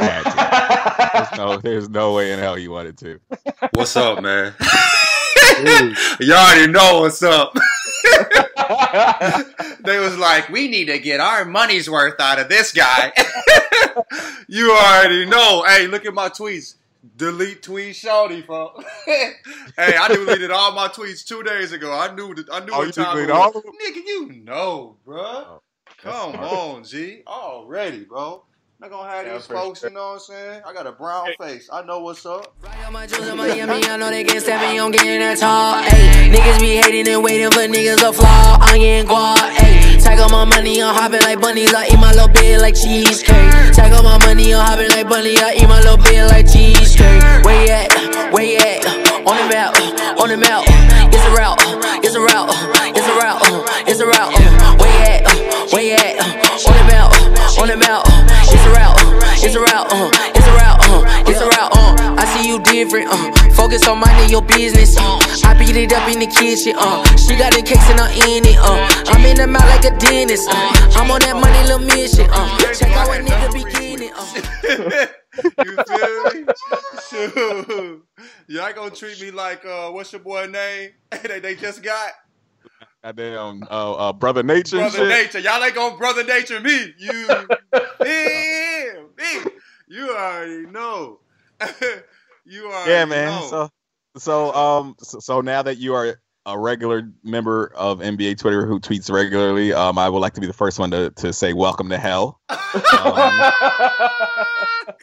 had to. there's no, there's no way in hell he wanted to. What's up, man? Y'all already know what's up. they was like, we need to get our money's worth out of this guy. you already know. Hey, look at my tweets. Delete tweet shorty from. hey, I deleted all my tweets two days ago. I knew that I knew Oh, what you time it deleted was. all of them? Nigga, you know, bruh. Oh, Come smart. on, G. Already, bro. Not gonna have Yeah, these folks, sure. you know what I'm saying? I got a brown face. I know what's up. Right on my jewels in Miami, I know they can't step me on getting that tall. Ayy, niggas be hating and waiting for niggas to flaw. I ain't guap, ayy. Tag on my money, I'm hopping like bunnies. I eat my little bit like cheesecake. Tag on my money, I'm hopping like bunny. I eat my little bit like cheesecake. Where you at? Where you at? On the map, on the map. It's a route, it's a route, it's a route, it's a route. Where you at? Where you at? On the map, on the map. It's a route, it's a route, uh, it's a route, uh, it's a route, uh. I see you different, uh. Focus on minding your business, uh. I beat it up in the kitchen, uh. She got the cakes and I'm in it, uh. I'm in the mouth like a dentist, uh. I'm on that money little mission, uh. Check out what nigga beginning, uh. you feel me? Shoot. Y'all gonna treat me like uh what's your boy name? they, they just got Goddamn, uh, uh, brother nature. Brother. Nature. Y'all ain't gonna Brother Nature me. You me, me. You already know. you already Yeah, man. know. So, so, um, so, so now that you are a regular member of NBA Twitter who tweets regularly, um, I would like to be the first one to, to say welcome to hell. Um,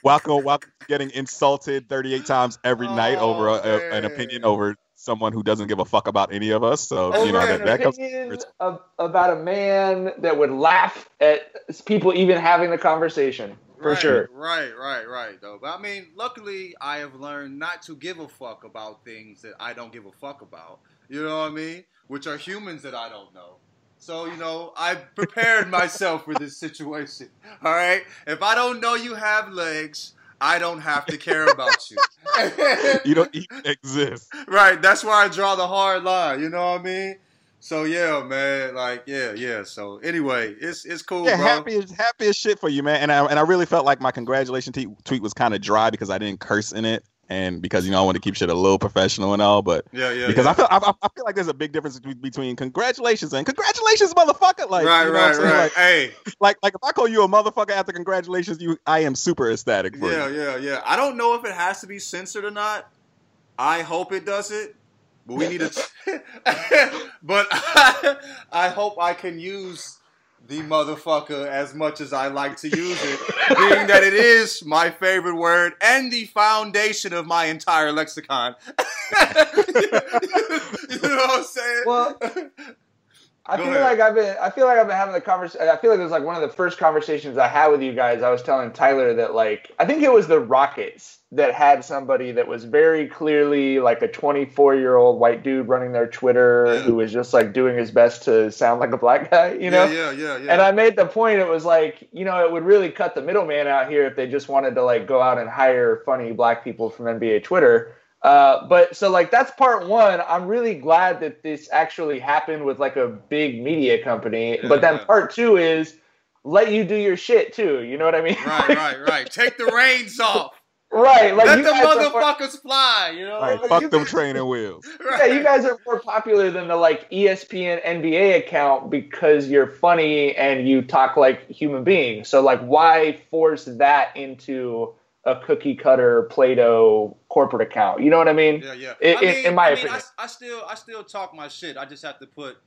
welcome, welcome getting insulted 38 times every night over a, a- an Oh, opinion over someone who doesn't give a fuck about any of us. So you know that, an that comes. of, about a man that would laugh at people even having the conversation. For right, sure. Right, right, right. Though, but I mean, luckily, I have learned not to give a fuck about things that I don't give a fuck about. You know what I mean? Which are humans that I don't know. So you know, I prepared myself for this situation. All right. If I don't know you have legs, I don't have to care about you. You don't even exist. right. That's where I draw the hard line. You know what I mean? So yeah, man. Like yeah, yeah. So anyway, it's it's cool, Yeah, bro. happy as happy as shit for you, man. And I and I really felt like my congratulations tweet was kind of dry because I didn't curse in it, and because you know I want to keep shit a little professional and all. But Yeah, yeah. because yeah. I feel I, I feel like there's a big difference between, between congratulations and congratulations, motherfucker. Like right, you know right, right. Like, hey, like like if I call you a motherfucker after congratulations, you I am super ecstatic for yeah, you. yeah, yeah. I don't know if it has to be censored or not. I hope it does it, but we need to. but I, I hope I can use the motherfucker as much as I like to use it, being that it is my favorite word and the foundation of my entire lexicon. you know what I'm saying? Well, I Go feel ahead. like I've been. I feel like I've been having the conversation. I feel like it was like one of the first conversations I had with you guys. I was telling Tyler that like I think it was the Rockets that had somebody that was very clearly like a 24 year old white dude running their Twitter Yeah. who was just like doing his best to sound like a black guy. You know. yeah, yeah, yeah, yeah. And I made the point. It was like, you know, it would really cut the middleman out here if they just wanted to like go out and hire funny black people from NBA Twitter. Uh, but so like that's part one. I'm really glad that this actually happened with like a big media company. Yeah, but then part two is let you do your shit too. You know what I mean? right, right, right. Take the reins off. right. Like Let the guys are more- motherfuckers fly. You know. Right, But fuck you them guys- training wheels. yeah, you guys are more popular than the like ESPN NBA account because you're funny and you talk like human beings. So like, why force that into a cookie cutter Play-Doh corporate account? You know what I mean? Yeah, yeah. In- I mean, in my I mean, opinion. I, I still, I still talk my shit. I just have to put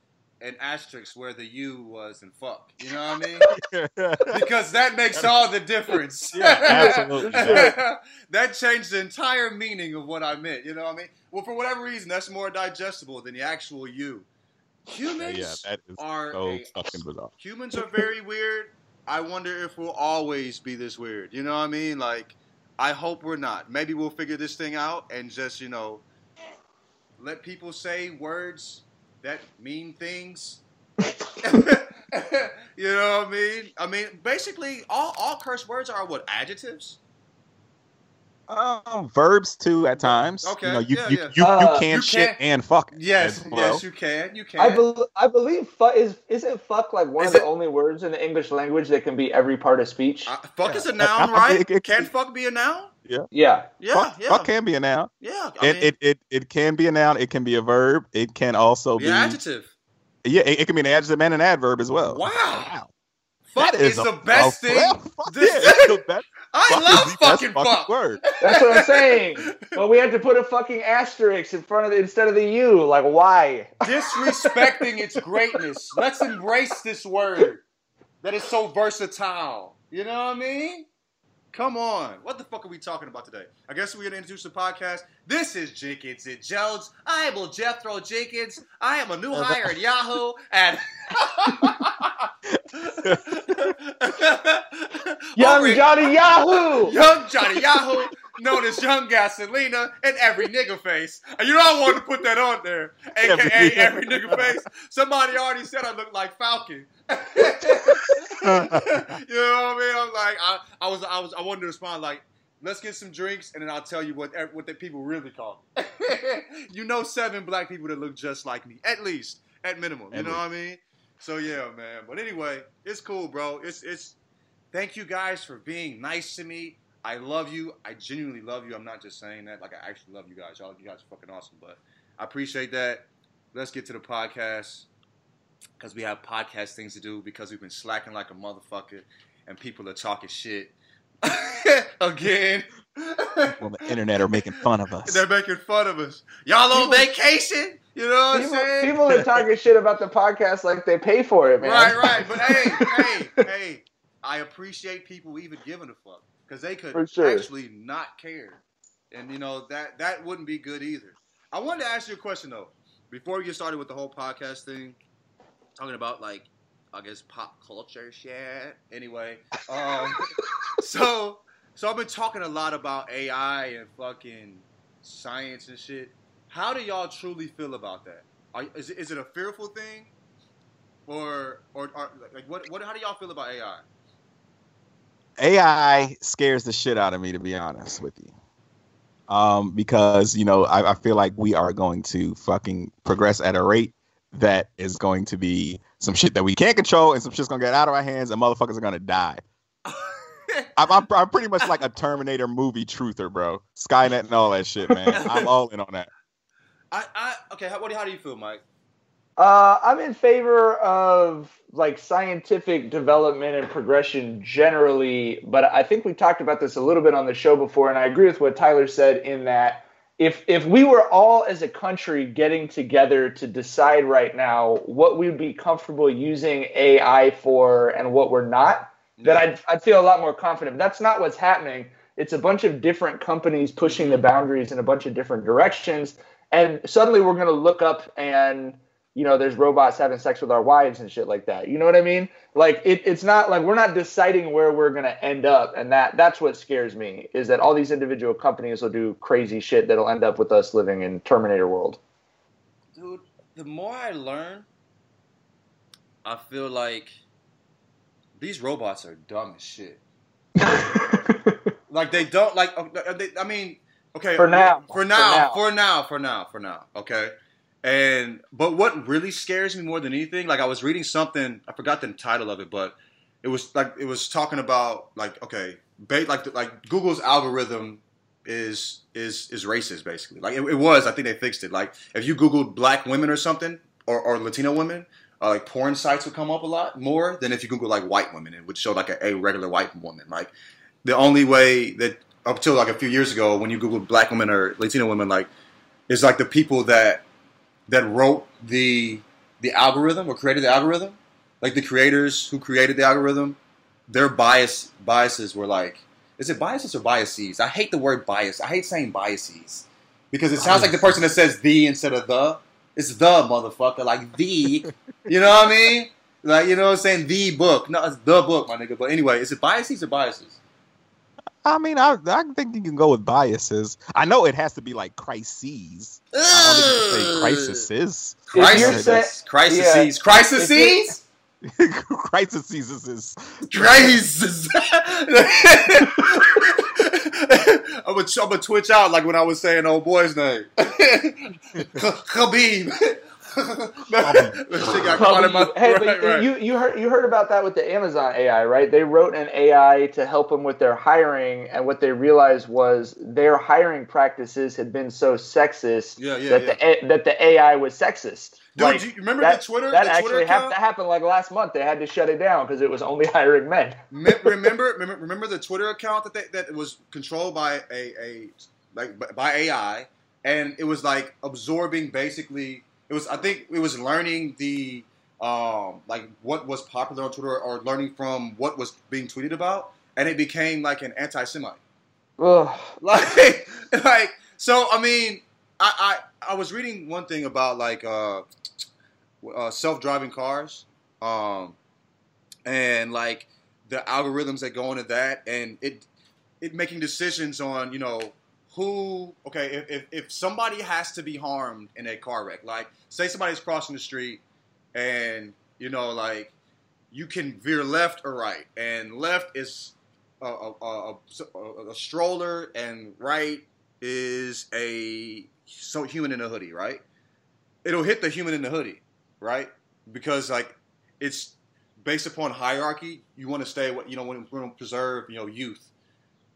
an asterisk where the U was and fuck. You know what I mean? because that makes all the difference. Yeah, absolutely. that changed the entire meaning of what I meant. You know what I mean? Well, for whatever reason, that's more digestible than the actual U. Humans yeah, that is are so a- fucking bizarre. humans are very weird. I wonder if we'll always be this weird. You know what I mean? Like, I hope we're not. Maybe we'll figure this thing out and just, you know, let people say words that mean things. you know what I mean? I mean, basically, all, all curse words are what? Adjectives? Um, verbs too at times. Okay, You know, you yeah, you, yeah. you, Uh, you can you shit can- and fuck. Yes, as well. yes, you can. You can. I, bel I believe fuck is isn't fuck like one Is of the only words in the English language that can be every part of speech. Uh, fuck is a noun, I- right? it- it- can fuck be a noun? yeah, Yeah, fuck, yeah, fuck can be a noun. yeah. I It, mean, it it it can be a noun. It can be a verb. It can also be be an adjective. yeah. It, it can be an adjective and an adverb as well. Wow. Fuck That is, a- the best a- thing. well, fuck This- yeah, it's the best. I fuck love is the fucking fucking fuck. word. that's what I'm saying. but we had to put a fucking asterisk in front of it instead of the U. Like why? Disrespecting its greatness. Let's embrace this word that is so versatile. You know what I mean? Come on. What the fuck are we talking about today? I guess we're going to introduce the podcast. This is Jenkins and Jones. I am Jethro Jenkins. I am a new uh-huh. hire at Yahoo. And. Young Johnny Yahoo. Young Johnny Yahoo, known as Young Gasolina, and every nigga face. And you know I wanted to put that on there, aka Every- every, nigga face. Somebody already said I look like Falcon. you know what I mean? I'm like, I, I was, I was, I wanted to respond like, let's get some drinks, and then I'll tell you what what the people really call me. you know, seven black people that look just like me, at least, at minimum. You At know what I mean? So yeah, man. But anyway, it's cool, bro. It's it's. Thank you guys for being nice to me. I love you. I genuinely love you. I'm not just saying that. Like I actually love you guys. Y'all, you guys are fucking awesome. But I appreciate that. Let's get to the podcast because we have podcast things to do because we've been slacking like a motherfucker and people are talking shit again. Well, the internet are making fun of us. They're making fun of us. Y'all on vacation? You know what I'm saying? people are talking shit about the podcast like they pay for it, man. Right, right. But hey, hey, hey, I appreciate people even giving a fuck because they could sure. actually not care, and you know that that wouldn't be good either. I wanted to ask you a question though, before we get started with the whole podcast thing, talking about like I guess pop culture shit. Anyway, um, so so I've been talking a lot about AI and fucking science and shit. How do y'all truly feel about that? Are, is, it, is it a fearful thing, or or, or like what what? How do y'all feel about AI? AI scares the shit out of me, to be honest with you. Um, because you know, I, I feel like we are going to fucking progress at a rate that is going to be some shit that we can't control, and some shit's gonna get out of our hands, and motherfuckers are gonna die. I'm, I'm, I'm pretty much like a Terminator movie truther, bro. Skynet and all that shit, man. I'm all in on that. I, I okay. How, what, how do you feel, Mike? Uh, I'm in favor of like scientific development and progression generally, but I think we talked about this a little bit on the show before, and I agree with what Tyler said in that if if we were all as a country getting together to decide right now what we'd be comfortable using AI for and what we're not, then I'd, I'd feel a lot more confident. But that's not what's happening. It's a bunch of different companies pushing the boundaries in a bunch of different directions. And suddenly we're going to look up and, you know, there's robots having sex with our wives and shit like that. You know what I mean? Like it, it's not like we're not deciding where we're going to end up. And that that's what scares me is that all these individual companies will do crazy shit that'll end up with us living in Terminator world. dude, the more I learn, I feel like these robots are dumb as shit. Like they don't like. uh, They, I mean, okay. For now. For now. For now. For now. For now. For now. Okay. And but what really scares me more than anything, like I was reading something, I forgot the title of it, but it was like it was talking about like okay, ba- like like Google's algorithm is is is racist basically. Like it, it was, I think they fixed it. Like if you Googled black women or something or, or Latino women, uh, like porn sites would come up a lot more than if you Google like white women. It would show like a, a regular white woman. Like the only way that up till like a few years ago, when you Googled black women or Latino women, like it's like the people that that wrote the the algorithm or created the algorithm, like the creators who created the algorithm, their bias biases were like, is it biases or biases? I hate the word bias. I hate saying biases because it sounds like the person that says the instead of the. It's the motherfucker, like the. You know what I mean? Like you know what I'm saying? The book, no, it's the book, my nigga. But anyway, is it biases or biases? I mean, I I think you can go with biases. I know it has to be like crises. I don't think you can say crises. Crisis, crises, yeah. crises, crises is crisis. I'm gonna I'm gonna twitch out like when I was saying old boy's name, Khabib. Um, shit got caught in my hey, right, but right. you you heard you heard about that with the Amazon AI, right? They wrote an AI to help them with their hiring, and what they realized was their hiring practices had been so sexist yeah, yeah, that yeah. the that the AI was sexist. Dude, like, you remember that, the Twitter? That the actually Twitter happened, happened like last month. They had to shut it down because it was only hiring men. remember, remember, remember the Twitter account that they, that was controlled by a, a like by AI, and it was like absorbing basically. It was I think it was learning the um, like what was popular on Twitter or learning from what was being tweeted about, and it became like an anti-Semite. Ugh. Like, like so. I mean, I, I I was reading one thing about like uh, uh, self-driving cars, um, and like the algorithms that go into that, and it it making decisions on you know who okay if, if, somebody has to be harmed in a car wreck, like say somebody's crossing the street, and you know like you can veer left or right, and left is a, a, a, a stroller, and right is a so human in a hoodie, right? It'll hit the human in the hoodie right? Because like it's based upon hierarchy. You want to stay what you know when to preserve you know youth,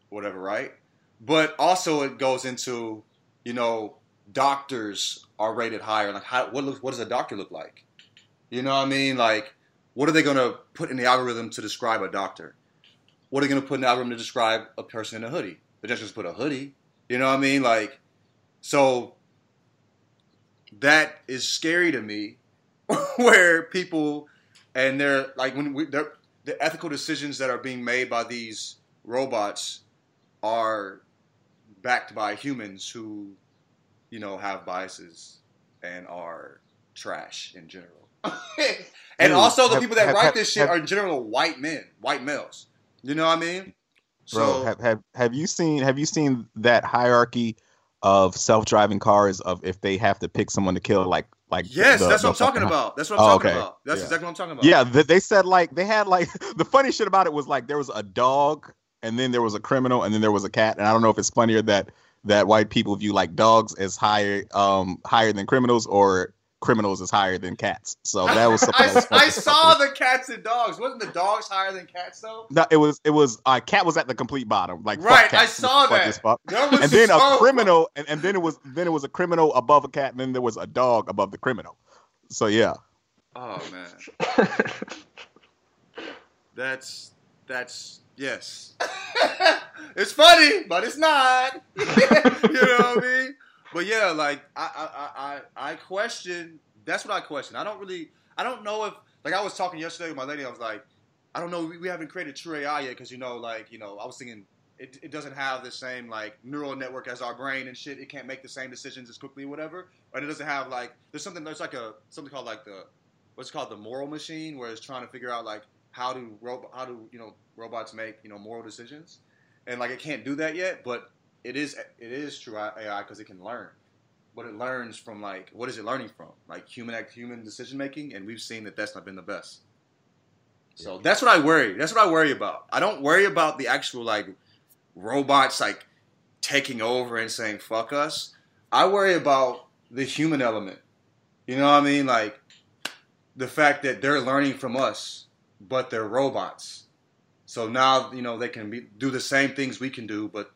whatever, right? But also it goes into you know doctors are rated higher. Like how what looks what does a doctor look like? You know what I mean? Like what are they going to put in the algorithm to describe a doctor? What are they going to put in the algorithm to describe a person in a hoodie? They're just going to put a hoodie. You know what I mean? Like so that is scary to me where people and they're like when we they're, the ethical decisions that are being made by these robots are backed by humans who you know have biases and are trash in general. and Dude, also the have, people that have, write have, this shit are in general white men, white males. You know what I mean? So, Bro, have, have have you seen have you seen that hierarchy of self-driving cars of if they have to pick someone to kill like like yes, the, that's what I'm talking about. That's what I'm oh, talking okay. about. That's yeah. exactly what I'm talking about. Yeah, they said like they had like the funny shit about it was like there was a dog and then there was a criminal and then there was a cat and I don't know if it's funnier that that white people view like dogs as higher um higher than criminals or criminals is higher than cats. So that was something. I, was I saw the cats and dogs. Wasn't the dogs higher than cats though? No, it was. It was. Uh, cat was at the complete bottom. Like right, I saw that. that and then so... a criminal, and, and then it was then it was a criminal above a cat, and then there was a dog above the criminal. So yeah. Oh man. that's that's yes. it's funny, but it's not. you know what I mean? But yeah, like I, I, I, I question. That's what I question. I don't really. I don't know if like I was talking yesterday with my lady. I was like, I don't know. We, we haven't created true AI yet because you know, like you know, I was thinking it, it doesn't have the same like neural network as our brain and shit. It can't make the same decisions as quickly or whatever. And it doesn't have like there's something there's like a something called like the what's called the moral machine where it's trying to figure out like how do ro- how do you know robots make you know moral decisions and like it can't do that yet. But it is it is true uh, AI because it can learn, but it learns from like what is it learning from? Like human act, human decision making, and we've seen that that's not been the best. So yeah. that's what I worry. That's what I worry about. I don't worry about the actual like robots like taking over and saying fuck us. I worry about the human element. You know what I mean? Like the fact that they're learning from us, but they're robots. So now you know they can be, do the same things we can do, but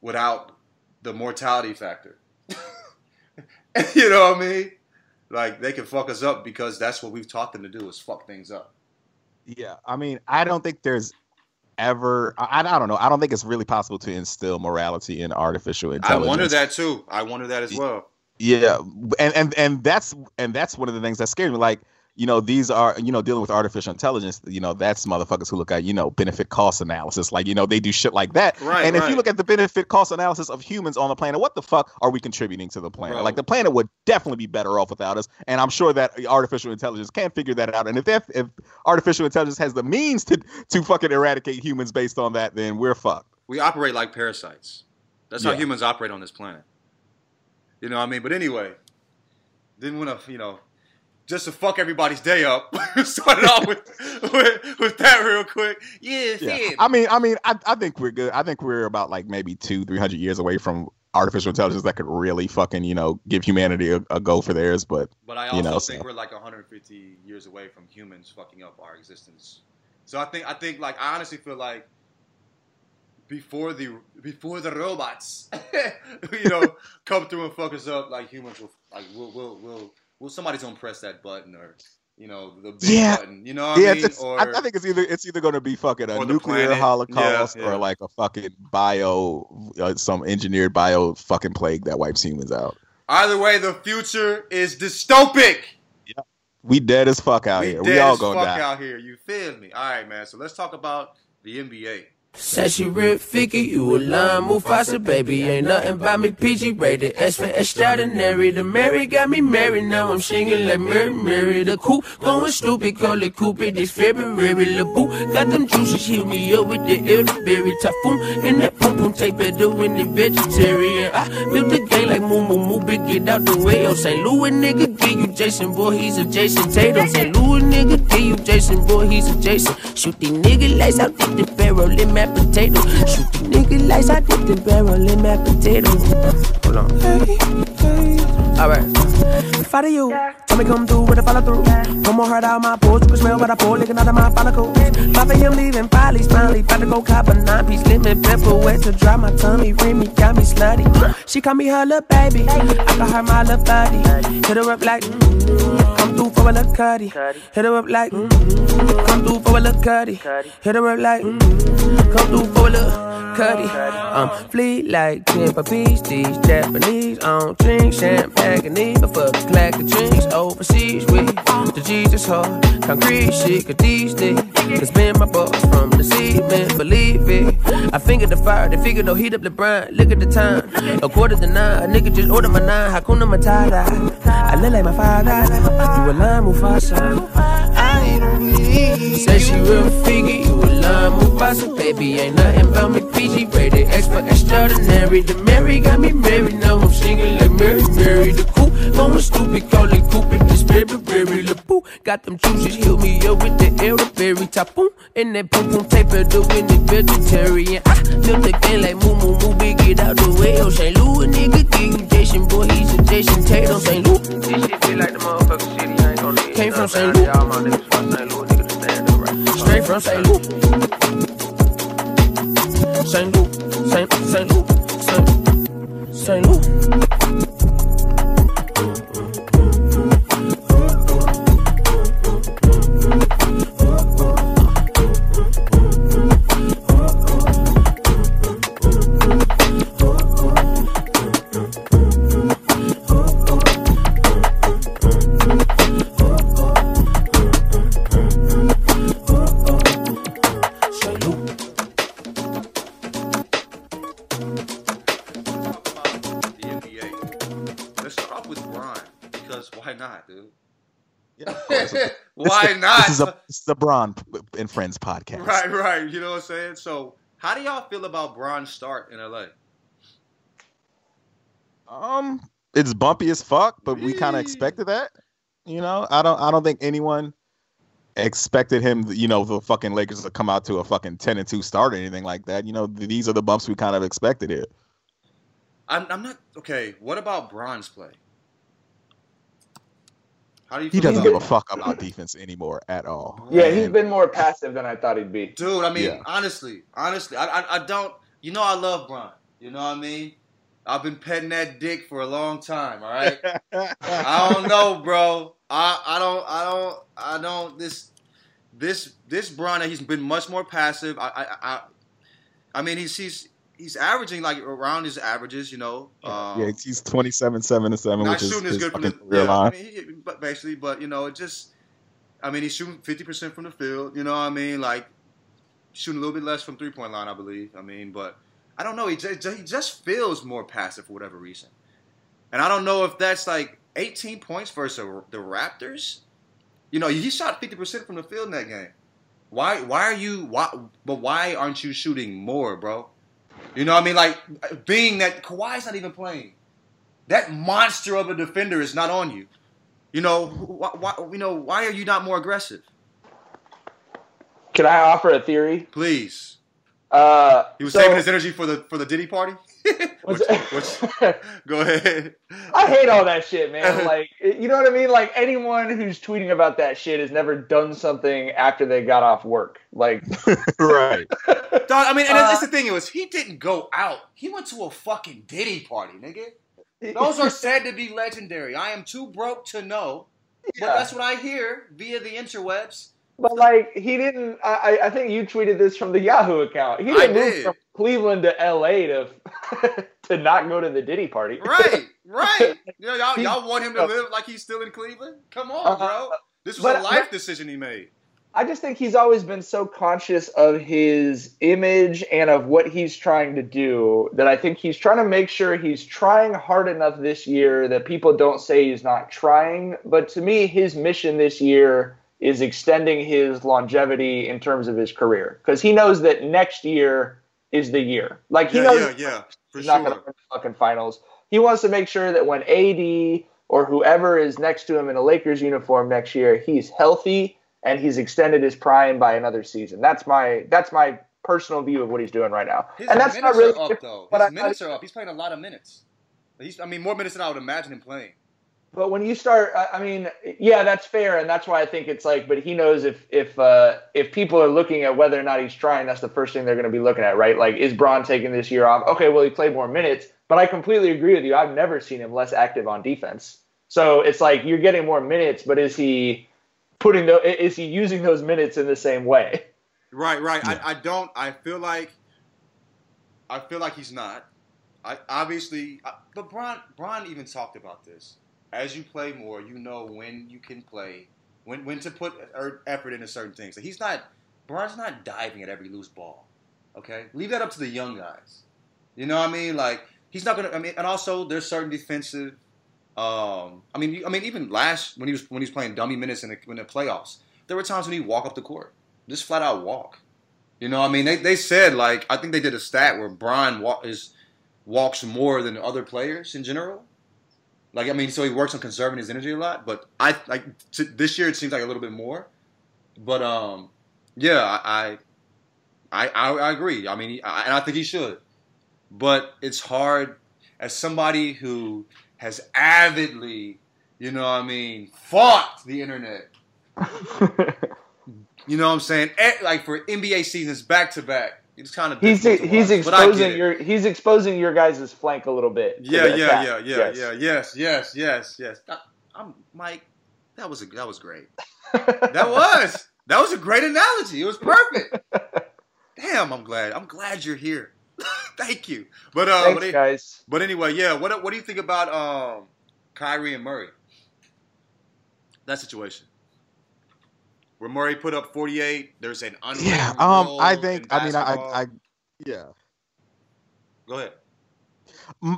without the mortality factor. you know what I mean? Like they can fuck us up because that's what we've taught them to do is fuck things up. Yeah, I mean, I don't think there's ever. I, I don't know. I don't think it's really possible to instill morality in artificial intelligence. I wonder that too. I wonder that as well. Yeah, and and and that's and that's one of the things that scared me. Like you know, these are, you know, dealing with artificial intelligence, you know, that's motherfuckers who look at, you know, benefit cost analysis. Like, you know, they do shit like that. Right, and if you look at the benefit cost analysis of humans on the planet, what the fuck are we contributing to the planet? Bro. Like, the planet would definitely be better off without us. And I'm sure that artificial intelligence can figure that out. And if if artificial intelligence has the means to to fucking eradicate humans based on that, then we're fucked. We operate like parasites. That's yeah. how humans operate on this planet. You know what I mean? But anyway, didn't want to, you know, just to fuck everybody's day up. Started off with, with with that real quick. Yeah, Yeah. I mean, I mean, I, I think we're good. I think we're about like maybe two, three hundred years away from artificial intelligence that could really fucking, you know, give humanity a, a go for theirs. But But I also you know, think so- we're like 150 years away from humans fucking up our existence. So I think I think like I honestly feel like before the before the robots, you know, come through and fuck us up, like humans will like we'll we'll we'll, somebody's gonna press that button or you know the big Yeah. button. You know what yeah, I mean? it's, or I, think it's either it's either going to be fucking a nuclear holocaust Yeah, yeah. or like a fucking bio, uh, some engineered bio fucking plague that wipes humans out. either way, the future is dystopic. We dead as fuck out we here. We all as gonna fuck die. out here. You feel me? All right, man. So let's talk about the NBA. Said she real figure, you a line Mufasa, baby. Ain't nothing about me PG rated. S for extraordinary. The Mary got me married, now I'm singing like Mary, Mary. The cool, going stupid, call it Cupid. This February, the boo. Got them juices, heal me up with the elderberry typhoon. And that pum pum tape better when the vegetarian. I built the game like moo moo moo, big get out the way. Oh, St. Louis nigga, give you Jason, boy, he's a Jayson Tatum. St. Louis nigga, give you Jason, boy, he's a Jason. Shoot these nigga lights out, the barrel in my potato. Shoot these nigga lights out, dip the barrel in my potato. Hold on. Alright. If I do you, tell me come through with a follow through. One more heart out my pores, you can smell what I pour, licking out of my follicles. Papa him leaving, finally, finally, about to go cop a nine piece lemon pepper wet to dry my tummy. Remy got me slutty. She call me her little baby, I call her my little buddy. Hit her up like, mm, come through for a little cutty. Hit her up like, mm, come through for a little cutty. Hit her up like, mm, come through for a little cutty. Um, fleet like Beach, these Japanese. I don't drink champagne, need but fuck clack of drinks overseas with the Jesus hard. Concrete shit, cause these niggas has been my boss from the seed, man, believe it. I fingered the fire, they figured they'll heat up the brine. Look at the time, a quarter to nine. A nigga just ordered my nine, Hakuna Matata. I look like my father, you a line Mufasa. I believe. Say she real figure, you a line Mufasa, baby. Ain't nothing about me PG rated, X for extraordinary. The Mary got me married, now I'm singing like Mary, Mary. The cool, going stupid, call it Cupid. This baby, baby, the boo. Got them juices, heal me up with the elderberry tapoon. And that pum pum tape, the the vegetarian. I built the game like moo moo moo, big get out the way. Oh, St. Louis, nigga, you Jason, boy, he's a Jayson Tatum. St. Louis. This shit feel like the motherfucking city, I ain't gonna Came from St. Louis. All my niggas from St. Louis, nigga, to stand up right. Straight from St. Louis. Louis, St. St. Louis, St. St. Louis. Why not? This is a this is the Bron and Friends podcast. right, right. You know what I'm saying? So, how do y'all feel about Bron's start in LA? Um, it's bumpy as fuck, but we kind of expected that. You know, I don't. I don't think anyone expected him. You know, the fucking Lakers to come out to a fucking ten and two start or anything like that. You know, these are the bumps we kind of expected it. I'm, I'm not okay. What about Bron's play? How do you? He doesn't give a fuck about defense anymore at all. Yeah, he's been more passive than I thought he'd be. Dude, I mean, Yeah. honestly, honestly, I, I, I don't. You know, I love Bron. You know what I mean? I've been petting that dick for a long time. All right. I don't know, bro. I, I don't I don't I don't this this this Bron he's been much more passive. I I I, I mean he's he's he's averaging like around his averages, you know. Um, yeah, he's twenty seven, seven and seven, not which is shooting as his good from the yeah, I line. mean, he, but basically, but you know, it just I mean he's shooting fifty percent from the field. You know what I mean? Like shooting a little bit less from three point line, I believe. I mean, but I don't know. He just he just feels more passive for whatever reason, and I don't know if that's like eighteen points versus the Raptors. You know, he shot fifty percent from the field in that game. Why? Why are you? Why? But why aren't you shooting more, bro? You know what I mean? Like being that Kawhi's not even playing. That monster of a defender is not on you. You know, why, why, you know, why are you not more aggressive? Can I offer a theory? Please. Uh, He was so- saving his energy for the for the Diddy party. Was- which, which, go ahead. I hate all that shit, man. Like, you know what I mean? Like, anyone who's tweeting about that shit has never done something after they got off work. Like, right. Dog, I mean, and Uh, that's the thing. It was he didn't go out. He went to a fucking Diddy party, nigga. Those are said to be legendary. I am too broke to know, but that's what I hear via the interwebs. But like he didn't. I, I think you tweeted this from the Yahoo account. He didn't move did. from Cleveland to L.A. to to not go to the Diddy party. Right, right. You know, y'all, y'all want him to live like he's still in Cleveland? Come on, Uh, bro. This was but- a life decision he made. I just think he's always been so conscious of his image and of what he's trying to do that I think he's trying to make sure he's trying hard enough this year that people don't say he's not trying. But to me, his mission this year is extending his longevity in terms of his career because he knows that next year is the year. Like he Yeah, knows yeah, yeah, for he's not going to win the fucking finals. He wants to make sure that when AD or whoever is next to him in a Lakers uniform next year, he's healthy and he's extended his prime by another season. That's my that's my personal view of what he's doing right now. His and that's minutes not really are up though. what His I- minutes are up. He's playing a lot of minutes. He's, I mean, more minutes than I would imagine him playing. But when you start, I- I mean, yeah, that's fair, and that's why I think it's like. But he knows if if uh, if people are looking at whether or not he's trying, that's the first thing they're going to be looking at, right? Like, is Bron taking this year off? Okay, well, he played more minutes, but I completely agree with you. I've never seen him less active on defense. So it's like you're getting more minutes, but is he putting the is he using those minutes in the same way? Right, right. Yeah. I, I don't. I feel like. I feel like he's not. I obviously, I, but Bron, Bron even talked about this. As you play more, you know when you can play, when when to put er- effort into certain things. So he's not. Bron's not diving at every loose ball. Okay, leave that up to the young guys. You know what I mean? Like he's not gonna. I mean, and also there's certain defensive. Um, I mean, I mean, even last when he was when he was playing dummy minutes in the, in the playoffs, there were times when he walk up the court, just flat out walk. You know, what I mean, they, they said like I think they did a stat where Brian walk, is walks more than other players in general. Like I mean, so he works on conserving his energy a lot. But I like t- this year it seems like a little bit more. But um, yeah, I I I, I agree. I mean, I, and I think he should. But it's hard as somebody who has avidly, you know, what I mean, fought the internet. You know what I'm saying? Eh, Like for NBA seasons back to back, it's kind of he's he's watch, but I get exposing your he's exposing your guys' flank a little bit. Yeah, yeah, attack. yeah, yeah, Yes. yeah, yes, yes, yes, yes. I, I'm Mike. That was a, that was great. That was that was a great analogy. It was perfect. Damn, I'm glad. I'm glad you're here. Thank you. But uh, Thanks, but, guys. but anyway, yeah. What what do you think about um Kyrie and Murray? That situation. Where Murray put up 48, there's an unwritten Yeah. Um. I think. I mean. I. I. Yeah. Go ahead.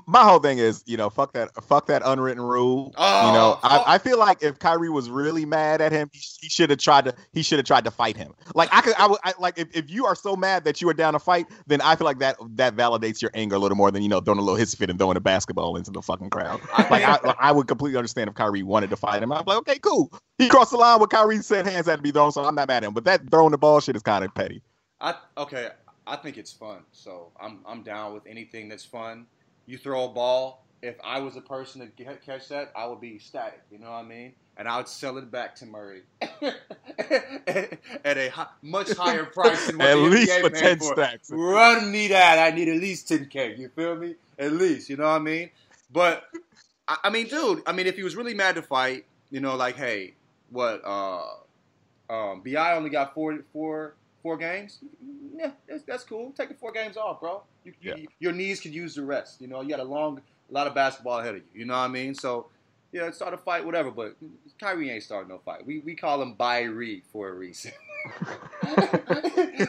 My whole thing is, you know, fuck that, fuck that unwritten rule. Oh, you know, oh. I, I oh. feel like if Kyrie was really mad at him, he, he should have tried to, he should have tried to fight him. Like I could, I would, I, like if, if you are so mad that you are down to fight, then I feel like that that validates your anger a little more than you know throwing a little hissy fit and throwing a basketball into the fucking crowd. Like I, like, I would completely understand if Kyrie wanted to fight him. I'm like, okay, cool. He crossed the line. with Kyrie said hands had to be thrown, so I'm not mad at him. But that throwing the ball shit is kind of petty. I okay. I think it's fun, so I'm I'm down with anything that's fun. You throw a ball. If I was a person to get, catch that, I would be ecstatic. You know what I mean? And I would sell it back to Murray at a much higher price than what At the least NBA for ten for. stacks. Run me that. I need at least 10K. You feel me? At least. You know what I mean? But, I, I mean, dude, I mean, if he was really mad to fight, you know, like, hey, what, uh, um, BI only got four, four, four games? Yeah, that's, that's cool. Take the four games off, bro. You, you, Yeah. Your knees could use the rest. You know, you got a long, a lot of basketball ahead of you. You know what I mean? So, yeah, start a fight, whatever. But Kyrie ain't starting no fight. We we call him Kyrie for a reason.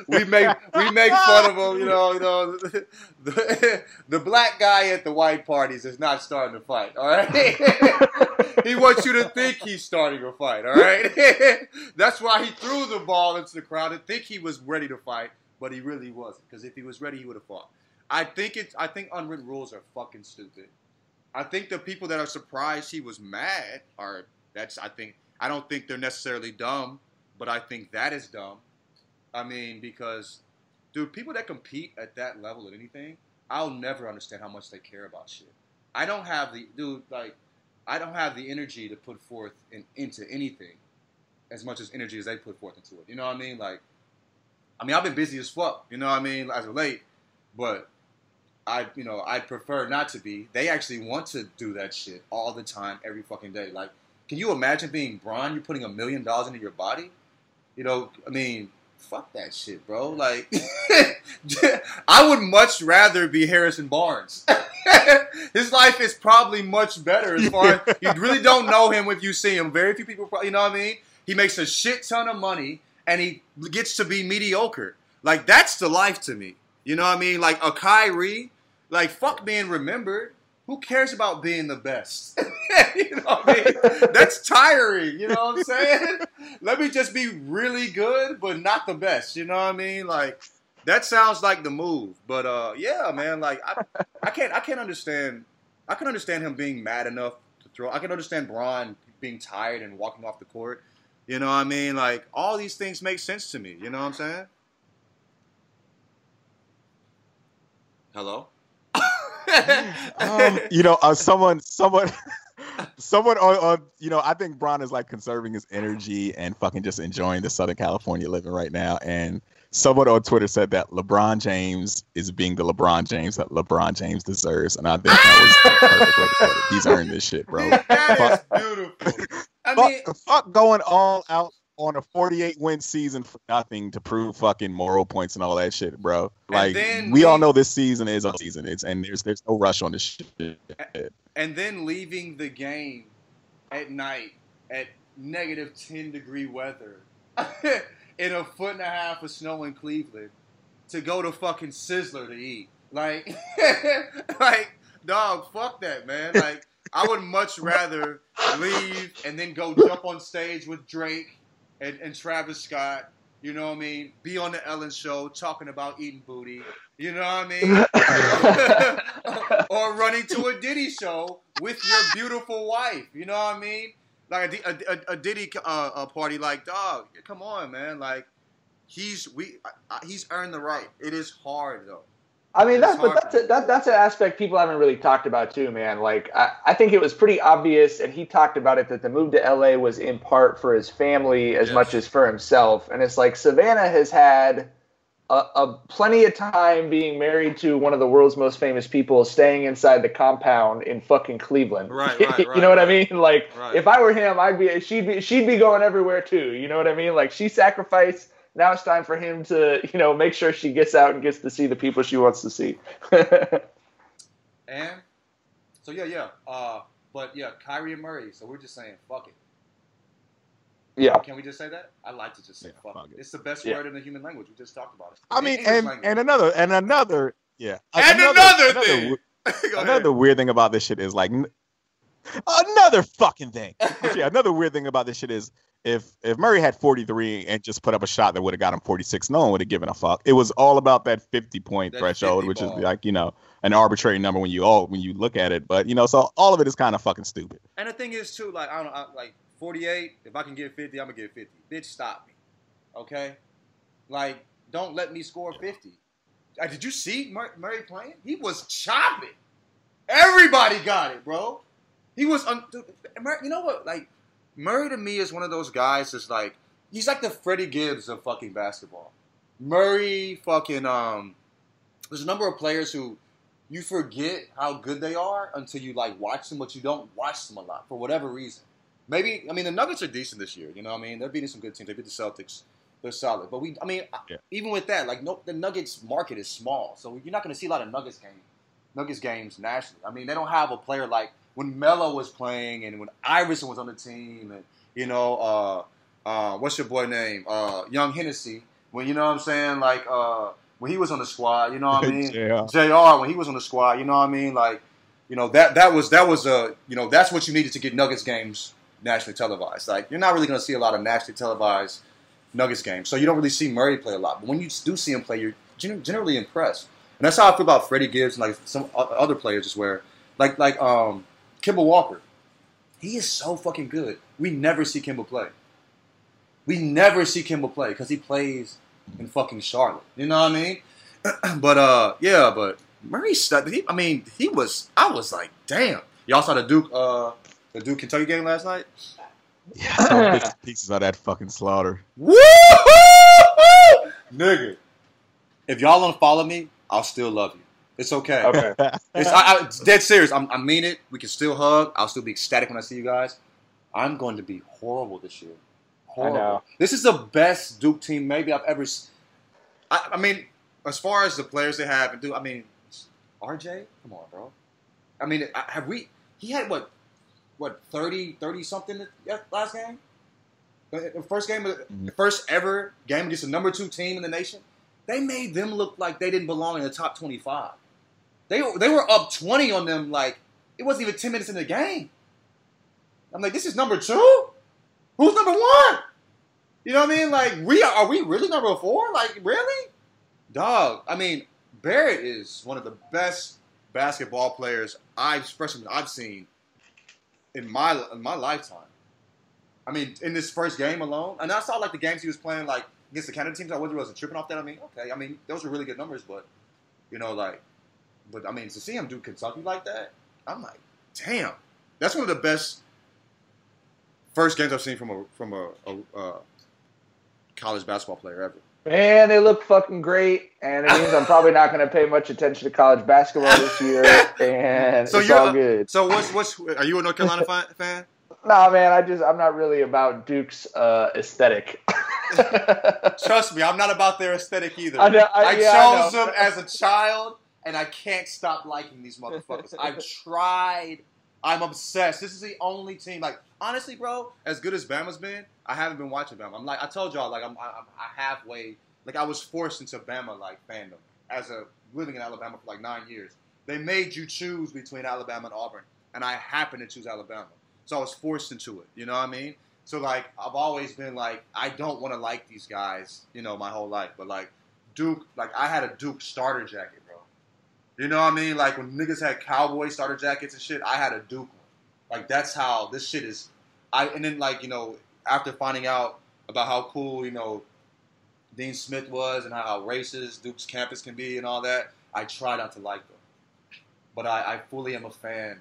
we make we make fun of him, you know. You know, the, the black guy at the white parties is not starting a fight. All right, he wants you to think he's starting a fight. All right, that's why he threw the ball into the crowd and think he was ready to fight, but he really wasn't. Because if he was ready, he would have fought. I think it's. I think unwritten rules are fucking stupid. I think the people that are surprised he was mad are That's I think I don't think they're necessarily dumb, but I think that is dumb. I mean, because dude, people that compete at that level at anything, I'll never understand how much they care about shit. I don't have the dude like I don't have the energy to put forth in, into anything as much as energy as they put forth into it. You know what I mean? Like, I mean, I've been busy as fuck. You know what I mean? As of late, but I, you know, I prefer not to be. They actually want to do that shit all the time, every fucking day. Like, can you imagine being Bron? You're putting a million dollars into your body. You know, I mean, fuck that shit, bro. Like, I would much rather be Harrison Barnes. His life is probably much better as far as you really don't know him if you see him. Very few people, probably, you know what I mean. He makes a shit ton of money and he gets to be mediocre. Like that's the life to me. You know what I mean? Like a Kyrie, like fuck being remembered. Who cares about being the best? you know what I mean? That's tiring. You know what I'm saying? Let me just be really good, but not the best. You know what I mean? Like that sounds like the move. But uh, yeah, man. Like I, I can't, I can't understand. I can understand him being mad enough to throw. I can understand Bron being tired and walking off the court. You know what I mean? Like all these things make sense to me. You know what I'm saying? Hello. um, you know, uh, someone, someone, someone on, on, you know, I think Bron is like conserving his energy and fucking just enjoying the Southern California living right now. And someone on Twitter said that LeBron James is being the LeBron James that LeBron James deserves, and I think that was the perfect way to put it. He's earned this shit, bro. That is beautiful. I fuck, fuck going all out on a 48 win season for nothing to prove fucking moral points and all that shit, bro. Like we all know this season is a season. It's and there's there's no rush on this shit. and then leaving the game at night at negative 10 degree weather in a foot and a half of snow in Cleveland to go to fucking Sizzler to eat. Like, like, dog, fuck that, man. Like, I would much rather leave and then go jump on stage with Drake and, and Travis Scott. You know what I mean? Be on the Ellen show talking about eating booty. You know what I mean? or running to a Diddy show with your beautiful wife. You know what I mean? Like a, a, a, Diddy uh, a party, like dog. Come on, man. Like he's we I, I, he's earned the right. It is hard though. I mean, that's but that's a, that, that's an aspect people haven't really talked about too, man. Like, I, I think it was pretty obvious, and he talked about it that the move to LA was in part for his family as Yes. much as for himself. And it's like Savannah has had a, a plenty of time being married to one of the world's most famous people, staying inside the compound in fucking Cleveland. Right, right, right you know what I mean? Like, Right. if I were him, I'd be she'd be she'd be going everywhere too. You know what I mean? Like, she sacrificed. Now it's time for him to, you know, make sure she gets out and gets to see the people she wants to see. And so yeah, yeah. Uh, but yeah, Kyrie and Murray. So we're just saying, fuck it. yeah. Can we just say that? I like to just say Yeah, fuck, fuck it. it. It's the best Yeah. word in the human language. We just talked about it. I mean, and language. and another and another yeah. And another thing. w- Go ahead. Another weird thing about this shit is like another fucking thing. yeah, another weird thing about this shit is if if Murray had 43 and just put up a shot that would have got him 46, no one would have given a fuck. It was all about that 50 point That threshold, 50 which ball. is like you know an arbitrary number when you all when you look at it. But you know, so all of it is kind of fucking stupid. And the thing is too, like I don't know, I, like 48. If I can get 50, I'm gonna get 50. Bitch, stop me, okay? Like, don't let me score 50. Uh, did you see Mur- Murray playing? He was chopping. Everybody got it, bro. He was. Un- dude, you know what? Like Murray to me is one of those guys. That's like he's like the Freddie Gibbs of fucking basketball. Murray, fucking um. There's a number of players who you forget how good they are until you like watch them, but you don't watch them a lot for whatever reason. Maybe I mean the Nuggets are decent this year. You know what I mean? They're beating some good teams. They beat the Celtics. They're solid. But we, I mean, Yeah. even with that, like no, the Nuggets market is small, so you're not going to see a lot of Nuggets games. Nuggets games nationally. I mean, they don't have a player like when Melo was playing and when Iverson was on the team, and you know, uh, uh, what's your boy name? Uh, Young Hennessy. When you know what I'm saying, like uh, when he was on the squad, you know what I mean? Yeah. Jr. when he was on the squad, you know what I mean? Like, you know that that was that was a you know that's what you needed to get Nuggets games nationally televised. Like, you're not really going to see a lot of nationally televised Nuggets games, so you don't really see Murray play a lot. But when you do see him play, you're generally impressed. And that's how I feel about Freddie Gibbs and like some other players, is where like like um Kemba Walker, he is so fucking good. We never see Kemba play. We never see Kemba play because he plays in fucking Charlotte. You know what I mean? but uh, yeah, but Murray stuck. He, I mean, he was. I was like, damn. Y'all saw the Duke, uh, the Duke Kentucky game last night. Yeah, I saw bits pieces of that fucking slaughter. Woo! Nigga, if y'all don't follow me, I'll still love you. It's okay. Okay. It's, I, I, it's dead serious. I'm, I mean it. We can still hug. I'll still be ecstatic when I see you guys. I'm going to be horrible this year. Horrible. know. This is the best Duke team maybe I've ever. I mean, as far as the players they have, and do I mean, RJ? Come on, bro. I mean, have we? He had what, what 30, 30 something that- last game. The the first game, the Mhm. first ever game against the number two team in the nation. They made them look like they didn't belong in the top twenty-five. They they were up twenty on them. Like it wasn't even ten minutes in the game. I'm like, this is number two. Who's number one? You know what I mean? Like, we are, are we really number four? Like, really? Dog. I mean, Barrett is one of the best basketball players I've freshman I've seen in my in my lifetime. I mean, in this first game alone, and I saw like the games he was playing like against the Canada teams. I wasn't wasn't tripping off that. I mean, okay, I mean those were really good numbers, but you know, like, but I mean to see him do Kentucky like that, I'm like, damn, that's one of the best first games I've seen from a from a, a, uh college basketball player ever. Man, they look fucking great, and it means I'm probably not going to pay much attention to college basketball this year, and So it's you're- all good. So what's what's are you a North Carolina fan? fan? Nah, man, I just I'm not really about Duke's uh, aesthetic. Trust me, I'm not about their aesthetic either. I know- I- I yeah, I chose know. them as a child, and I can't stop liking these motherfuckers. I've tried. I'm obsessed. This is the only team. Like honestly, bro, as good as Bama's been, I haven't been watching Bama. I'm like I told y'all, like I'm I, I'm halfway. Like I was forced into Bama like fandom as a living in Alabama for like nine years. They made you choose between Alabama and Auburn, and I happened to choose Alabama, so I was forced into it. You know what I mean? So like I've always been like I don't want to like these guys, you know, my whole life. But like Duke, like I had a Duke starter jacket, bro. You know what I mean? Like when niggas had cowboy starter jackets and shit, I had a Duke one. Like that's how this shit is. I and then like you know after finding out about how cool you know Dean Smith was and how, how racist Duke's campus can be and all that, I try not to like them. But I, I fully am a fan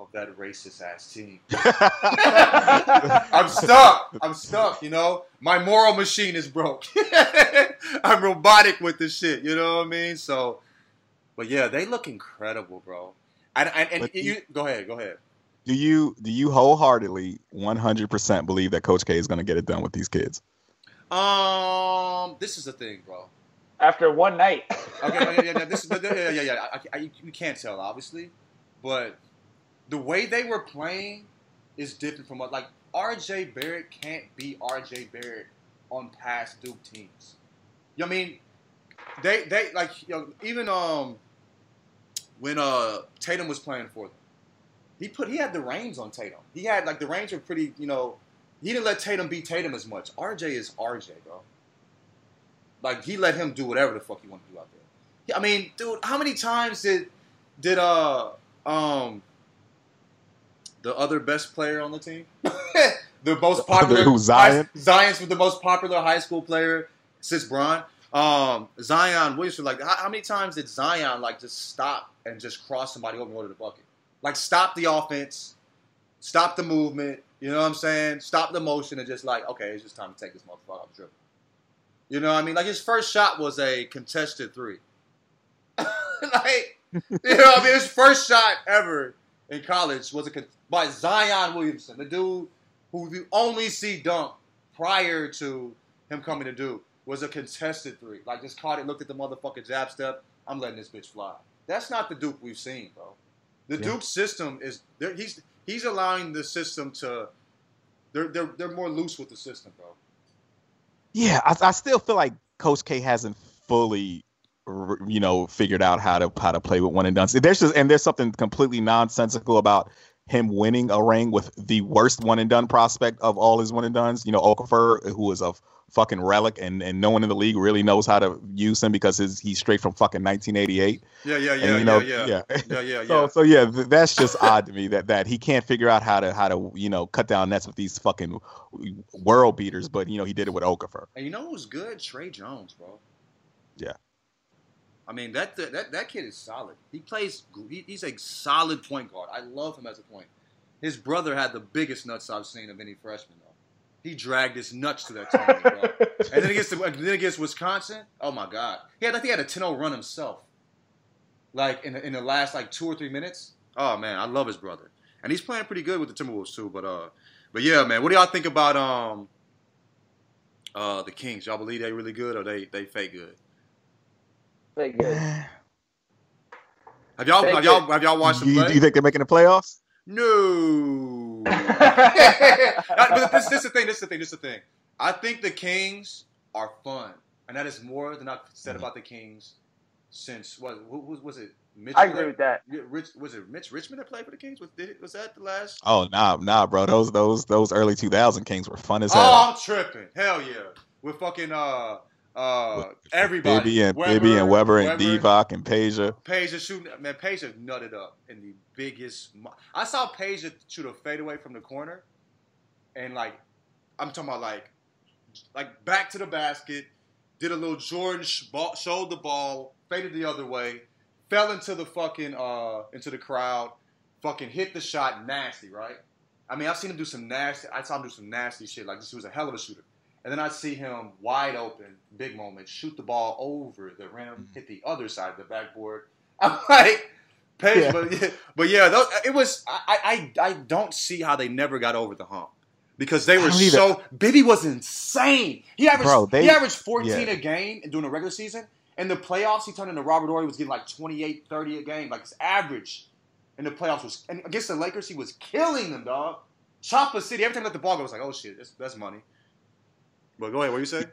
of that racist ass team. I'm stuck. I'm stuck. You know, my moral machine is broke. I'm robotic with this shit. You know what I mean? So, but yeah, they look incredible, bro. And and, and you, you- go ahead, go ahead. Do you do you wholeheartedly 100% believe that Coach K is going to get it done with these kids? Um, this is the thing, bro. After one night. Okay, yeah, yeah, yeah, this, but, yeah, yeah, yeah. I, I, you can't tell, obviously, but the way they were playing is different from what like R.J. Barrett can't be R.J. Barrett on past Duke teams. You know what I mean? They they like you know, even um when uh Tatum was playing for them, he put he had the reins on Tatum. He had like the reins were pretty, you know. He didn't let Tatum beat Tatum as much. R.J. is R.J. bro. Like he let him do whatever the fuck he wanted to do out there. I mean, dude, how many times did did uh um the other best player on the team, the most popular who, Zion? high- Zion's the most popular high school player since Bron. Um, Zion Williamson, like how, how many times did Zion like just stop and just cross somebody over and go to the bucket? Like stop the offense, stop the movement. You know what I'm saying? Stop the motion and just like, okay, it's just time to take this motherfucker off the dribble. You know what I mean? Like his first shot was a contested three. like, you know what I mean? His first shot ever in college was a by Zion Williamson, the dude who you only see dunk prior to him coming to Duke was a contested three. Like just caught it, looked at the motherfucking jab step. I'm letting this bitch fly. That's not the Duke we've seen, bro. The Yeah. Duke system is he's he's allowing the system to they're they're they're more loose with the system, bro. Yeah, I, I still feel like Coach K hasn't fully, you know, figured out how to how to play with one and done. There's just and there's something completely nonsensical about him winning a ring with the worst one and done prospect of all his one and duns. You know, Okafor, who is a fucking relic, and and no one in the league really knows how to use him because his, he's straight from fucking 1988. Yeah, yeah, yeah, and you know, yeah, yeah, yeah, yeah, So yeah. so yeah, th- that's just odd to me that that he can't figure out how to how to you know cut down nets with these fucking world beaters, but you know he did it with Okafor. And you know who's good? Tre Jones, bro. Yeah. I mean that that that kid is solid. He plays. He, he's a solid point guard. I love him as a point. His brother had the biggest nuts I've seen of any freshman though. He dragged his nuts to that tournament, and then against the, then against Wisconsin, oh my god, he had I think he had a 10-0 run himself. Like in the, in the last like two or three minutes. Oh man, I love his brother, and he's playing pretty good with the Timberwolves too. But uh, but yeah, man, what do y'all think about um uh the Kings? Y'all believe they really good or they they fake good? Fake good. Have y'all Fake have y'all have y'all watched them You, do you think they're making the playoffs? No. but this, this is the thing. This is the thing. This is the thing. I think the Kings are fun, and that is more than I've said about the Kings since what? Who, who was it? Mitch I agree with that. Yeah, Rich, was it Mitch Richmond that played for the Kings? Was, did, was that the last? Oh nah nah bro those those those early 2000 Kings were fun as Oh, hell. I'm tripping. Hell yeah. With fucking uh uh everybody. Bibby and Bibby and Webber and Divac and Peja. Page is shooting. Man, Peja nutted up in the biggest. mo- I saw Peja shoot a fadeaway from the corner, and like, I'm talking about like, like back to the basket, did a little Jordan sh- ball, showed the ball, faded the other way, fell into the fucking uh into the crowd, fucking hit the shot, nasty, right? I mean, I've seen him do some nasty. I saw him do some nasty shit. Like this was a hell of a shooter. And then I see him wide open, big moment, shoot the ball over the rim, mm-hmm. hit the other side of the backboard. I'm like, Peja, Yeah. but yeah, but yeah, those, it was. I, I I don't see how they never got over the hump because they were so. Bibby was insane. He averaged Bro, they- he averaged 14 yeah. a game during the regular season. In the playoffs, he turned into Robert Horry was getting like 28, 30 a game. Like his average in the playoffs was. And against the Lakers, he was killing them, dog. Chopper City. Every time let the ball goes, like, oh shit, that's, that's money. But go ahead. What you say?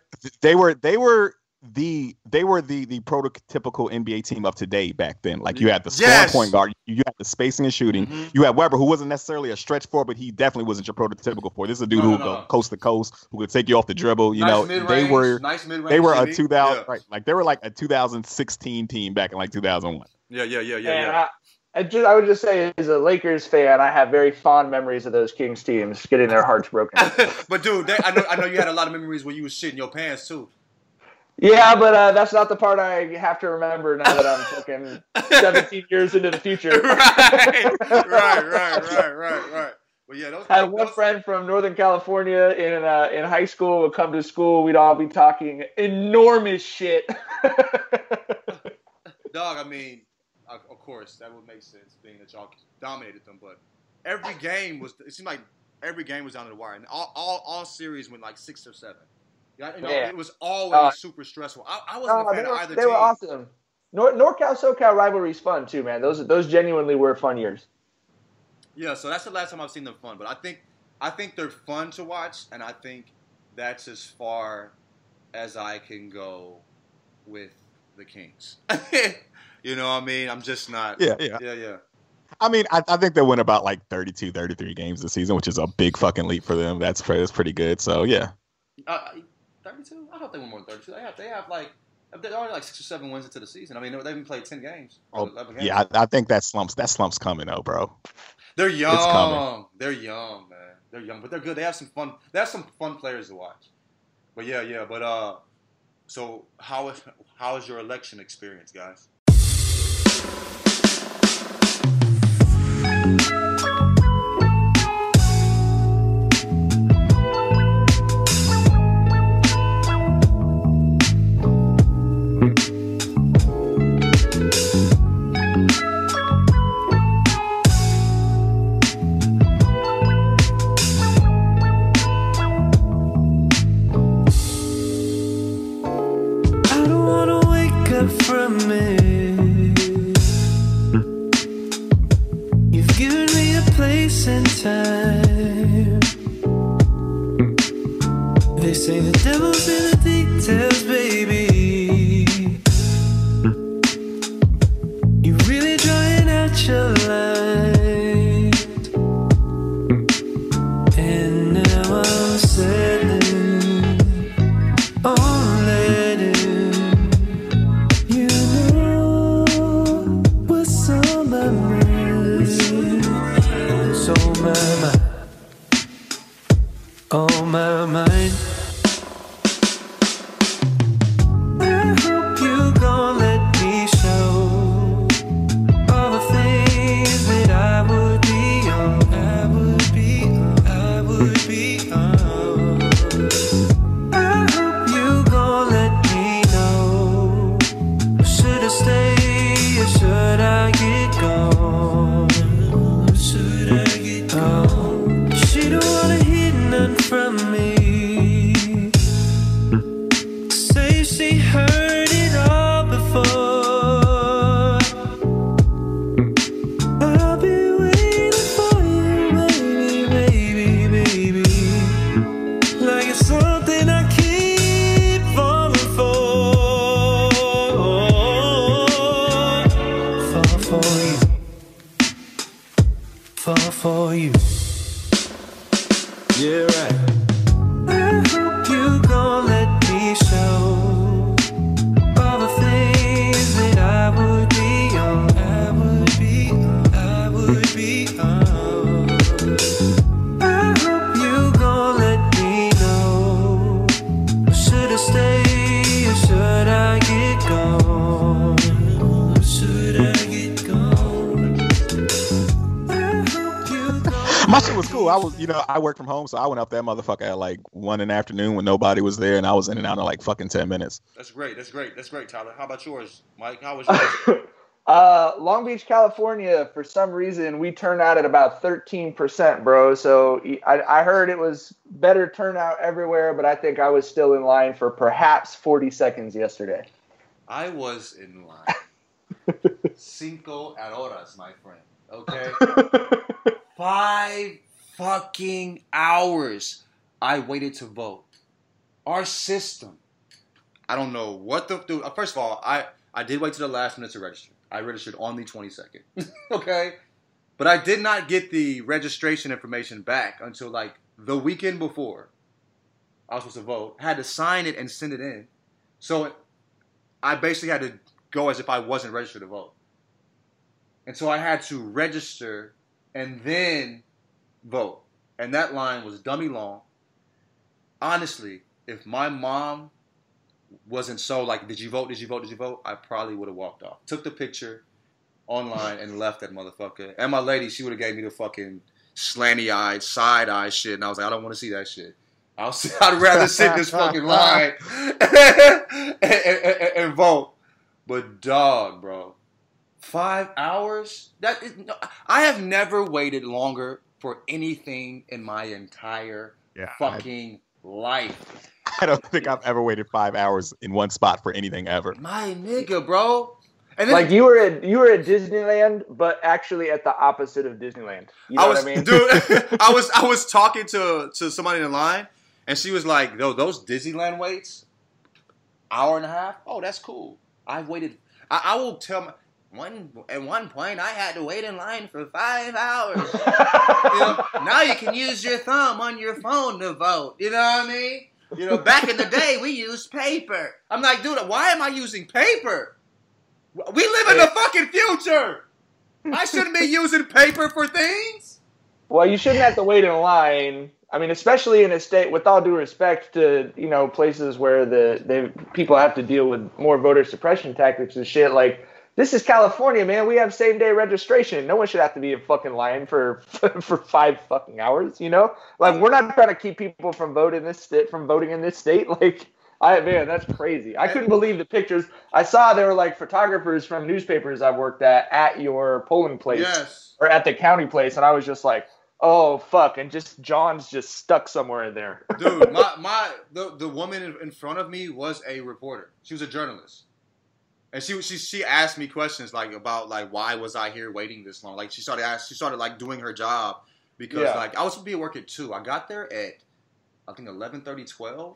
They were they were the they were the the prototypical NBA team of today back then. Like you had the scoring Yes. point guard, you had the spacing and shooting. Mhm. You had Webber, who wasn't necessarily a stretch four, but he definitely wasn't your prototypical four. This is a dude No, who no, would no. go coast to coast, who could take you off the dribble. You nice know, mid-range, they were nice mid-range. they were a 2000 Yeah. right, like they were like a 2016 team back in like 2001. Yeah, yeah, yeah, yeah, and yeah. I, just, I would just say, as a Lakers fan, I have very fond memories of those Kings teams getting their hearts broken. but dude, they, I know I know you had a lot of memories where you was shitting your pants too. yeah, but uh, that's not the part I have to remember now that I'm fucking 17 years into the future. right, right, right, right, right, right. Well, yeah, those. I had one those- friend from Northern California in uh, in high school would come to school. We'd all be talking enormous shit. Dog, I mean, of of course, that would make sense, being that y'all dominated them. But every game was, it seemed like every game was down to the wire. And all, all, all series went like six or seven. Yeah, you know, Yeah. It was always Uh, super stressful. I, I wasn't No, a fan of were, either they team. were awesome. Nor- NorCal SoCal rivalry's fun too, man. Those those genuinely were fun years. Yeah, so that's the last time I've seen them fun. But I think I think they're fun to watch, and I think that's as far as I can go with the Kings. you know what I mean? I'm just not. Yeah, yeah. yeah, yeah. I mean, I, I think they went about like 32, 33 games this season, which is a big fucking leap for them. That's pretty, that's pretty good. So yeah, Uh, 32? I hope they win more than 32. They have, they have like, they're already like six or seven wins into the season. I mean, they haven't played 10 games. Oh, games. yeah, I, I think that slumps that slump's coming though, bro. They're young. coming. They're young, man. They're young, but they're good. They have some fun. They have some fun players to watch. But yeah, yeah. But uh, so how is how is your election experience, guys? My shit was cool. I was, you know, I worked from home, so I went up that motherfucker at like one in the afternoon when nobody was there, and I was in and out in like fucking ten minutes. That's great. That's great. That's great, Tyler. How about yours, Mike? How was yours? Uh, Long Beach, California. For some reason, we turned out at about thirteen percent, bro. So I, I heard it was better turnout everywhere, but I think I was still in line for perhaps forty seconds yesterday. I was in line. Cinco horas, my friend. Okay. Five fucking hours I waited to vote. Our system. I don't know what the dude. uh, First of all, I I did wait to the last minute to register. I registered on the 22nd. okay, but I did not get the registration information back until like the weekend before. I was supposed to vote. had to sign it and send it in. So I basically had to go as if I wasn't registered to vote. And so I had to register and then vote. And that line was dummy long. Honestly, if my mom wasn't so like, did you vote? Did you vote? Did you vote? I probably would have walked off. Took the picture online and left that motherfucker. And my lady, she would have gave me the fucking slanty eyed, side eye shit. And I was like, I don't want to see that shit. I'll, I'd rather sit in this fucking line and, and- and- and vote. But dog, bro, five hours? That is, no, I have never waited longer for anything in my entire Yeah, fucking life. I, I don't think I've ever waited five hours in one spot for anything ever. My nigga, bro. And then Like you were at you were at Disneyland, but actually at the opposite of Disneyland. You know I was, what I mean? dude. I was, I was talking to to somebody in line, and she was like, "Yo, those Disneyland waits, hour and a half. Oh, that's cool. I've waited. I, I will tell my one at one point I had to wait in line for five hours. you know, now you can use your thumb on your phone to vote. You know what I mean? You know, back in the day we used paper. I'm like, dude, why am I using paper? We live in the fucking future. I shouldn't be using paper for things. Well, you shouldn't have to wait in line. I mean, especially in a state, with all due respect to you know places where the they people have to deal with more voter suppression tactics and shit. Like this is California, man. We have same day registration. No one should have to be a fucking line for for five fucking hours. You know, like we're not trying to keep people from voting this state from voting in this state. Like. I man, that's crazy. I couldn't believe the pictures I saw. There were like photographers from newspapers I've worked at at your polling place Yes. or at the county place, and I was just like, "Oh fuck!" And just John's just stuck somewhere in there. dude my, my the, the woman in, in front of me was a reporter she was a journalist and she she she asked me questions like about like why was i here waiting this long like she started ask, she started like doing her job because Yeah. like i was supposed to be at work at 2 i got there at i think 11 12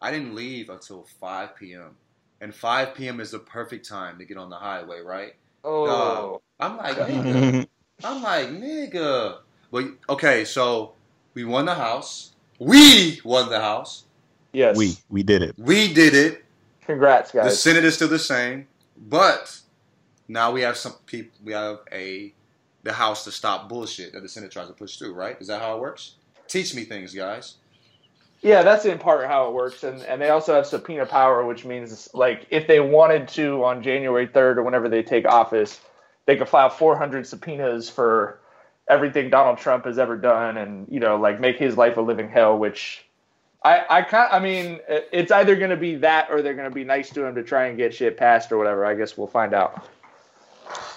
i didn't leave until 5 p.m and 5 p.m is the perfect time to get on the highway right Oh, i'm like nigga, I'm like, nigga. But okay, so we won the house. We won the house. yes. we we did it. We did it. Congrats, guys. The. Senate is still the same, but now we have some people. We have a the House to stop bullshit that the Senate tries to push through. Right? Is that how it works? Teach me things, guys. Yeah, that's in part how it works, and and they also have subpoena power, which means like if they wanted to on January third or whenever they take office, they could file 400 subpoenas for everything Donald Trump has ever done, and you know like make his life a living hell. Which I I kind I mean it's either going to be that or they're going to be nice to him to try and get shit passed or whatever. I guess we'll find out.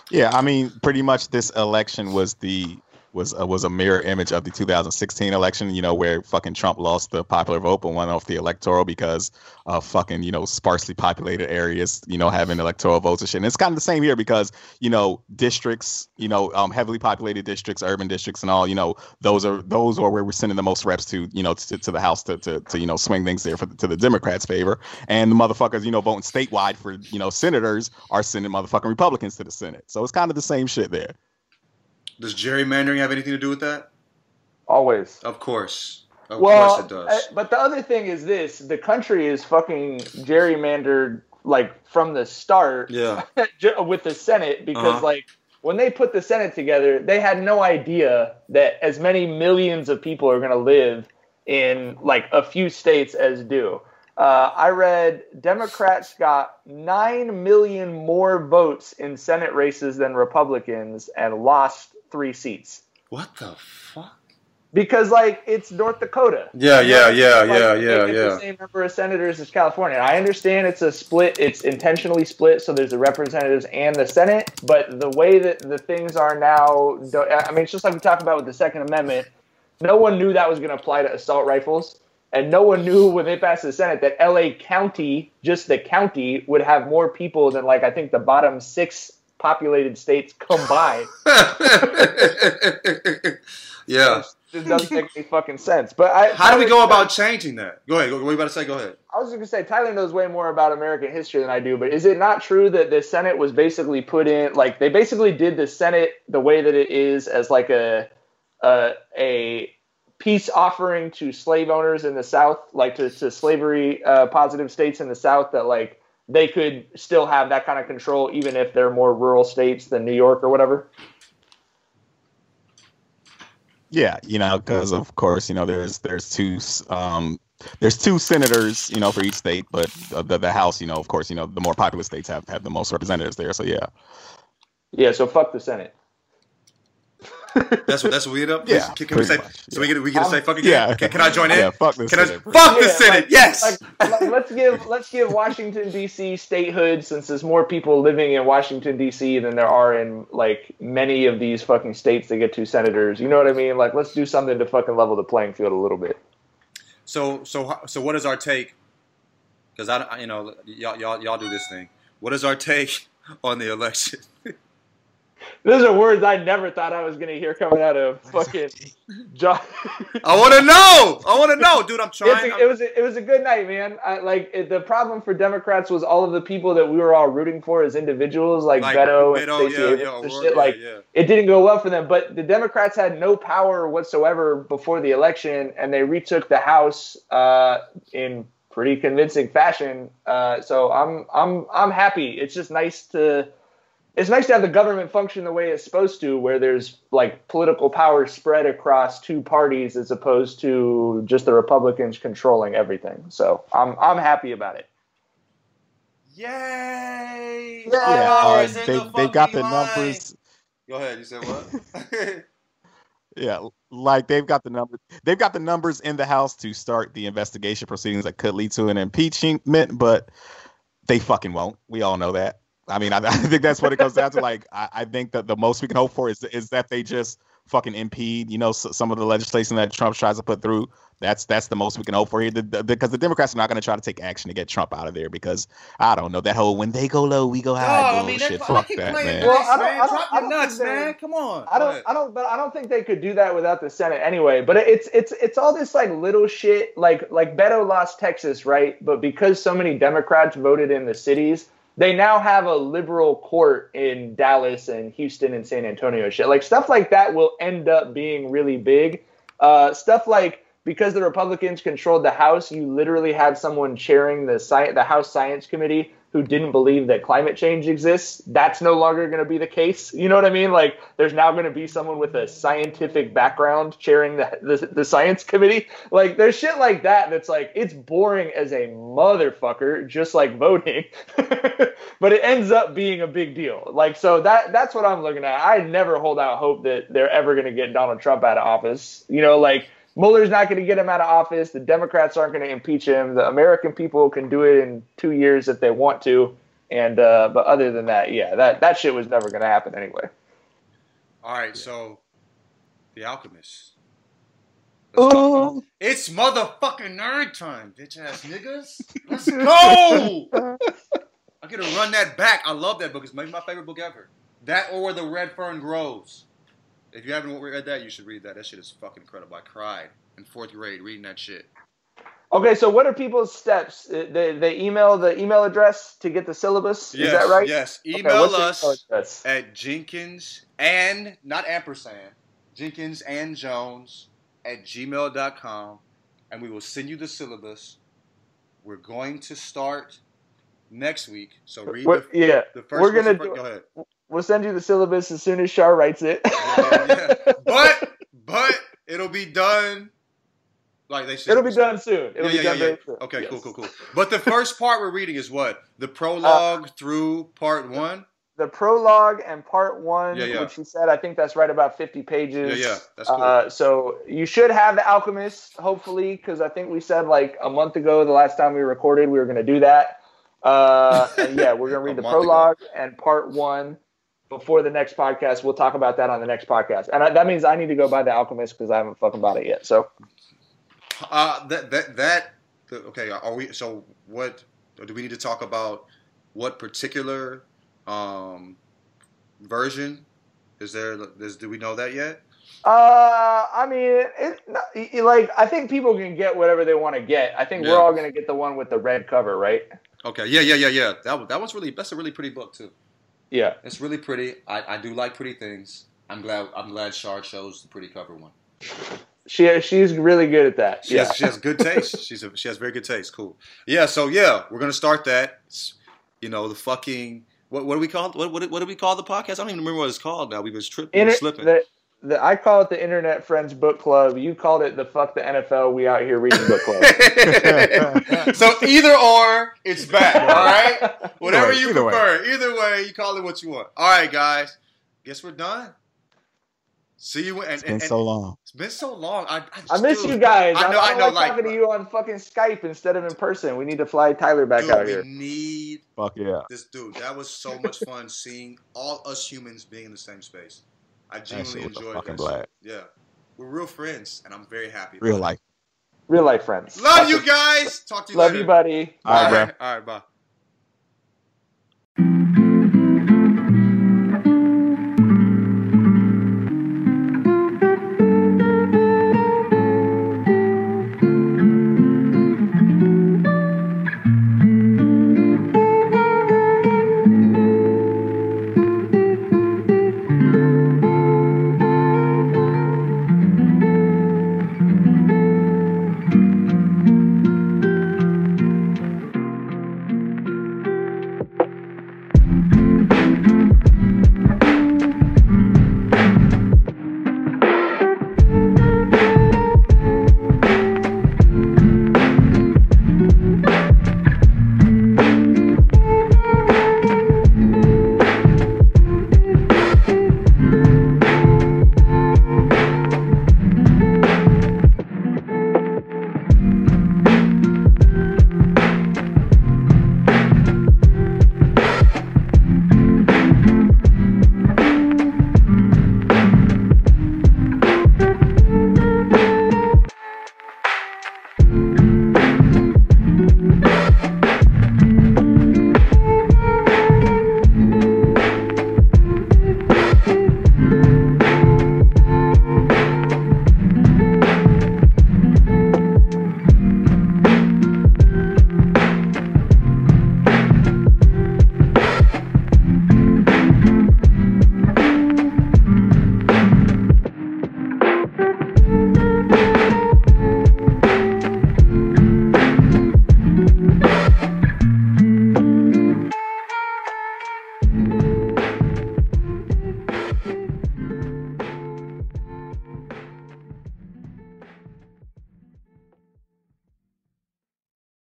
Yeah, I mean, pretty much this election was the was uh, was a mirror image of the 2016 election. You know, where fucking Trump lost the popular vote but won off the electoral because of fucking you know sparsely populated areas. You know, having electoral votes and shit. And it's kind of the same here because you know districts, you know, um, heavily populated districts, urban districts, and all. You know, those are those are where we're sending the most reps to. You know, to, to the House to, to to you know swing things there for to the Democrats' favor. And the motherfuckers, you know, voting statewide for you know senators are sending motherfucking Republicans to the Senate. So it's kind of the same shit there. Does gerrymandering have anything to do with that? Always. Of course. Of well, course it does. uh, but the other thing is this: the country is fucking gerrymandered like from the start yeah. with the Senate because Uh-huh. like when they put the Senate together, they had no idea that as many millions of people are going to live in like a few states as do. Uh, I read Democrats got nine million more votes in Senate races than Republicans and lost three seats What the fuck? because like it's North Dakota. Yeah, yeah, yeah, like, yeah, yeah, get yeah. The same number of senators as California. I understand it's a split. It's intentionally split, so there's the representatives and the Senate. But the way that the things are now, I mean, it's just like we talked about with the Second Amendment. No one knew that was going to apply to assault rifles, and no one knew when they passed the Senate that L.A. County, just the county, would have more people than like I think the bottom six populated states combined. yeah. It doesn't make any fucking sense. But I, How do we go about changing that? Go ahead. Go, what are you about to say? Go ahead. I was going to say Tyler knows way more about American history than I do, but is it not true that the Senate was basically put in like they basically did the Senate the way that it is as like a a, a peace offering to slave owners in the South, like to, to slavery uh, positive states in the South that like they could still have that kind of control even if they're more rural states than New York or whatever. Yeah, you know, because of course, you know, there's there's two um there's two senators, you know, for each state, but the the House, you know, of course, you know, the more populous states have have the most representatives there. So yeah, Yeah, so fuck the Senate. That's what that's what we end up. Yeah, Can, can we say? much, So we get we get to say fuck again. yeah. Can, can I join in? Yeah, fuck the Can I Senate. fuck the Senate? like- yes. like, like, let's give let's give Washington D.C. statehood since there's more people living in Washington D.C. than there are in like many of these fucking states that get two senators. You know what I mean? Like, let's do something to fucking level the playing field a little bit. So so so what is our take? Because I don't- you know y'all y'all y'all do this thing. What is our take on the election? Those are words I never thought I was gonna hear coming out of fucking John. I want to know. I want to know, dude. I'm trying. a, it was a, it was a good night, man. I, like it, the problem for Democrats was all of the people that we were all rooting for as individuals, like, Like Beto, Beto, and Stacey yeah, yeah, shit. yeah, Like yeah. it didn't go well for them. But the Democrats had no power whatsoever before the election, and they retook the House uh, in pretty convincing fashion. Uh, so I'm I'm I'm happy. It's just nice to. It's nice to have the government function the way it's supposed to, where there's like political power spread across two parties as opposed to just the Republicans controlling everything. So I'm I'm happy about it. Yay! Yeah, yeah, uh, they the they got the fucking line. numbers. Go ahead. You said what? Yeah, like they've got the numbers. They've got the numbers in the House to start the investigation proceedings that could lead to an impeachment, but they fucking won't. We all know that. I mean, I, I think that's what it comes down to. Like, I, I think that the most we can hope for is is that they just fucking impede, you know, s some of the legislation that Trump tries to put through. That's that's the most we can hope for here, the, the, because the Democrats are not going to try to take action to get Trump out of there. Because I don't know that whole when they go low, we go high oh, bullshit. Fuck that, man. Well, I don't- I don't- Drop I your don't nuts, they're- man. Come on. I don't, ahead. I don't, but I don't think they could do that without the Senate anyway. But it's, it's, it's all this like little shit. Like, like Beto lost Texas, right? But because so many Democrats voted in the cities, they now have a liberal court in Dallas and Houston and San Antonio. Shit, like stuff like that will end up being really big. Uh, stuff like because the Republicans controlled the House, you literally had someone chairing the sci- the House Science Committee who didn't believe that climate change exists. That's no longer going to be the case. You know what I mean? Like, there's now going to be someone with a scientific background chairing the, the the science committee. Like, there's shit like that that's like it's boring as a motherfucker, just like voting. but it ends up being a big deal. Like, so that that's what I'm looking at. I never hold out hope that they're ever going to get Donald Trump out of office. You know, like Mueller's not going to get him out of office. The Democrats aren't going to impeach him. The American people can do it in two years if they want to. And uh, but other than that, yeah, that that shit was never going to happen anyway. All right, so The Alchemist. Let's Ooh. It's motherfucking nerd time, bitch ass niggas. Let's go. I get to run that back. I love that book. It's maybe my favorite book ever. That or Where The Red Fern Grows. If you haven't read that, you should read that. That shit is fucking incredible. I cried in fourth grade reading that shit. Okay, so what are people's steps? Uh, They, they email the email address to get the syllabus. Is that right? Yes. Email the us email at Jenkins and not ampersand Jenkins and Jones at gmail.com and we will send you the syllabus. We're going to start next week. So read the, yeah, the first we're gonna do- Go ahead. We'll send you the syllabus as soon as Shar writes it. Yeah, yeah. But but it'll be done like they said. It'll be done soon. It'll Yeah, be yeah, done yeah, very soon. Okay, Yes. cool, cool, cool. But the first part we're reading is what? The prologue through part one? The prologue and part one, Yeah, yeah. which he said, I think that's right about 50 pages. Yeah, yeah. That's cool. Uh, so you should have the Alchemist, hopefully, because I think we said like a month ago, the last time we recorded, we were going to do that. Uh, and yeah, we're going to read the month ago. prologue and part one before the next podcast. We'll talk about that on the next podcast. And I, that means I need to go buy the Alchemist because I haven't fucking bought it yet. So Uh, that that that. Okay, are we? So what? Do we need to talk about what particular um, version? Is there? Is, do we know that yet? Uh, I mean, it, it, like I think people can get whatever they want to get. I think Yeah. we're all gonna get the one with the red cover, right? Okay, yeah, yeah, yeah, yeah. That that one's really. That's a really pretty book too. Yeah. It's really pretty. I, I do like pretty things. I'm glad. I'm glad Shard chose the pretty cover one. She she's really good at that. She, yeah. has, she has good taste. She's a, she has very good taste. Cool. Yeah. So yeah, we're gonna start that. You know the fucking what what do we call what what, what do we call the podcast? I don't even remember what it's called now. We was tripping, Inter- slipping. the, the I call it the Internet Friends Book Club. You called it the fuck the NFL. We out here reading book club. so either or, it's back. All right. Whatever way, you either way. prefer. Either way, you call it what you want. All right, guys. Guess we're done. See you. And, It's been and- so long. It's been so long. I, I, I miss dude, you guys. I I, know. I don't know. like Like, talking to you on fucking Skype instead of in person. We need to fly Tyler back dude, out we here. need Fuck yeah. this dude. That was so much fun seeing all us humans being in the same space. I genuinely enjoy was a enjoyed fucking that. shit. Yeah, we're real friends, and I'm very happy. Real life. Real life friends. Love That's you what- guys. Talk to you Love later. you, buddy. All right, All bro. right, all right, bye.